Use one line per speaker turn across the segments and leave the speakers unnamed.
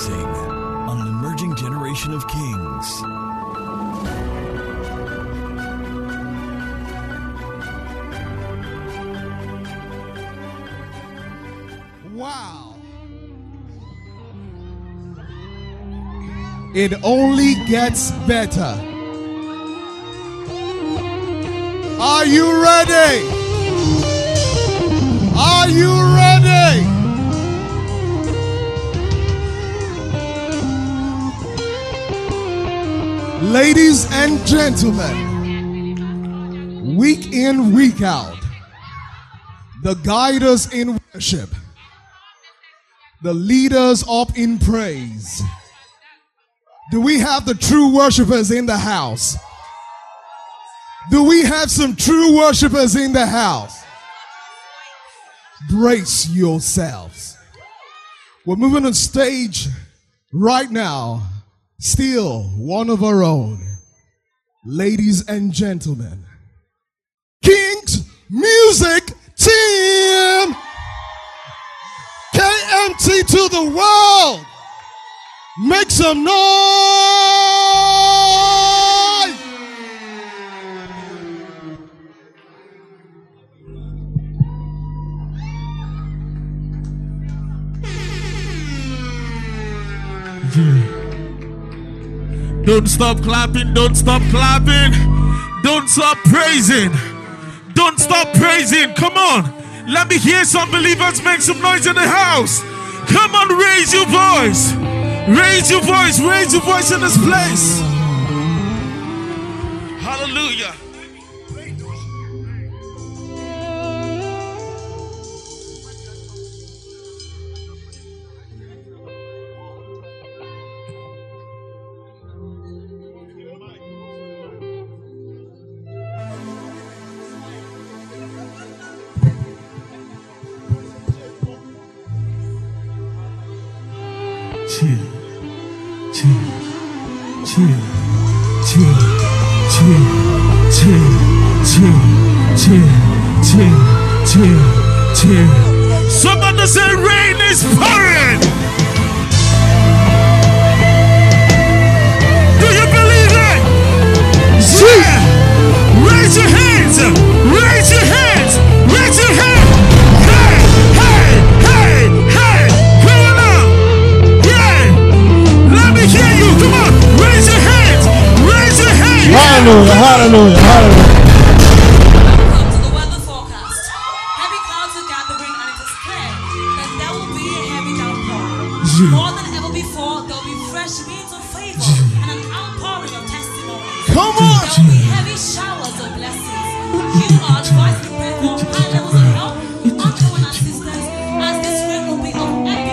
Rising on an emerging generation of kings.
Wow. It only gets better. Are you ready? Ladies and gentlemen, week in, week out, the guiders in worship, the leaders up in praise. Do we have the true worshipers in the house? Do we have some true worshipers in the house? Brace yourselves. We're moving on stage right now. Still one of our own. Ladies and gentlemen, King's Music Team! KMT to the world! Make some noise! Hmm.
Don't stop clapping, don't stop clapping, don't stop praising, don't stop praising. Come on, let me hear some believers make some noise in the house. Come on, raise your voice, raise your voice, raise your voice in this place. Hallelujah. Chill, chill, chill, chill, chill, chill, chill, chill, chill, chill, chill. Somebody say rain is pouring. Do you believe it? Yeah. Raise your hands.
A heavy downpour. More than ever before, there will be fresh winds of favor and an outpouring of testimonies.
Come on.
There will be heavy showers of blessings. You are advised to pray for high levels of help, ongoing assistance, as this will be of epic.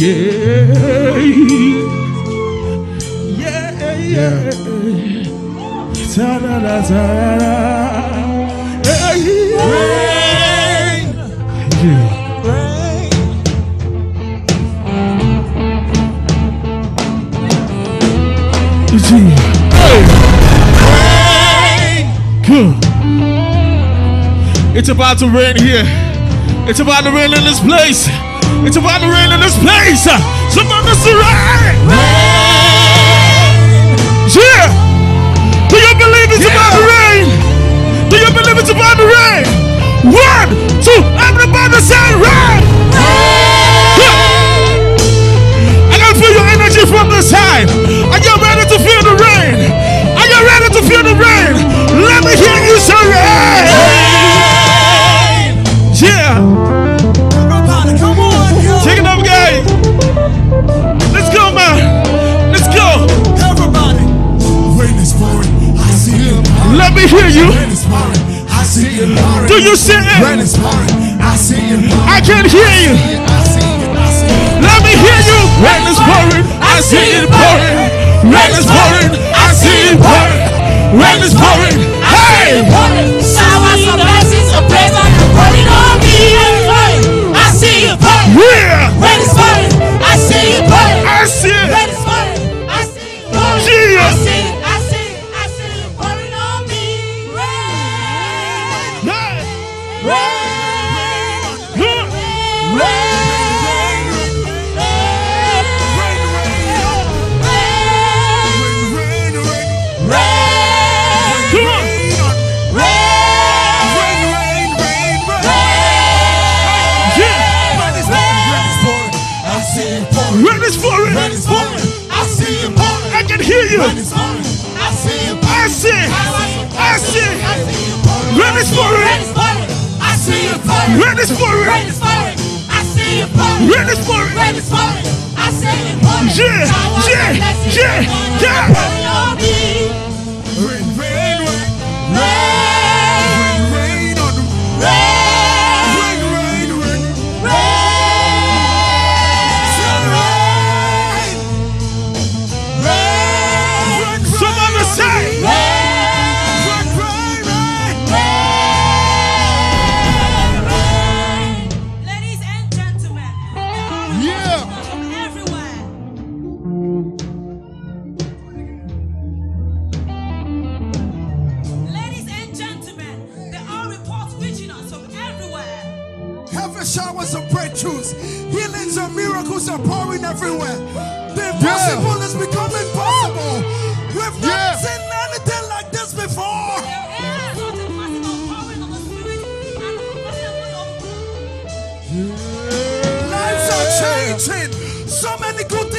Yeah. It's about to rain here. It's about to rain in this place. It's about to rain in this place. Someone must rain. One.
Is pouring, I see it pouring. I
can hear you.
I see it, I see it.
Let me hear you. Rain is pouring. I see it pouring. Rain is pouring. I see it pouring. Rain is pouring. Hey.
Is pouring. Rain is pouring. I see it pouring.
I
can hear you.
Rain is pouring. I see it
I see. I see. Rain is pouring.
I see it pouring.
Rain is pouring.
Rain is pouring. I see it pouring.
Rain is pouring.
Rain is pouring. I see it pouring.
Yeah, yeah, yeah, yeah.
Everywhere.
Showers of breakthroughs, healings and miracles are pouring everywhere. The impossible is becoming possible. We've never
Yeah.
seen anything like this before.
There is such a massive outpouring of the Spirit and the
Lives are changing. So many good things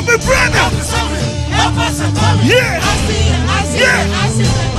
Tell me, brother.
Help coming. Help us.
Yeah.
I see it. I see
Yeah.
it. I see it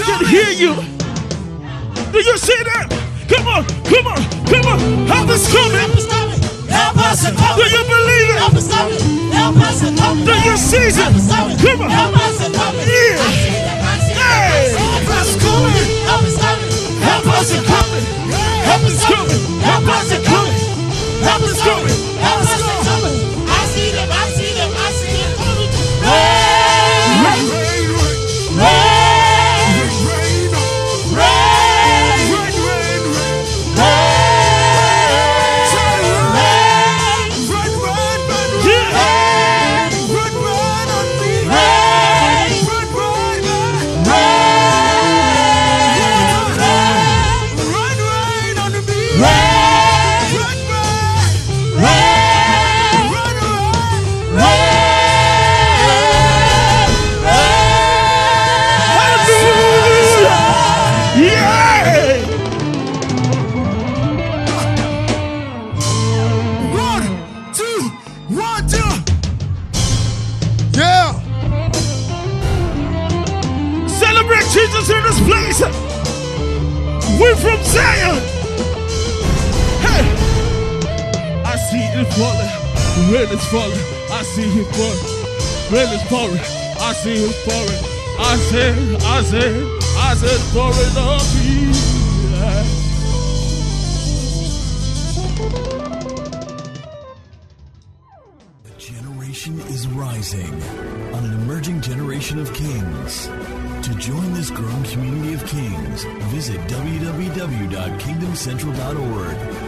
I
can hear you. Do you see that? Come on, come on, come on. Help is coming.
Help is coming. Us
Do you believe
Help
it?
us coming. Help us coming.
Do you see it? Come on.
Help us coming.
Yeah.
I see it. I see it. I
Hey.
Help us coming. Help us coming. Help us coming.
Rain is falling. I see it falling. Rain is pouring. I see it pouring. I say, I say, I said pouring on me.
A generation is rising on an emerging generation of kings. To join this growing community of kings, visit www.kingdomcentral.org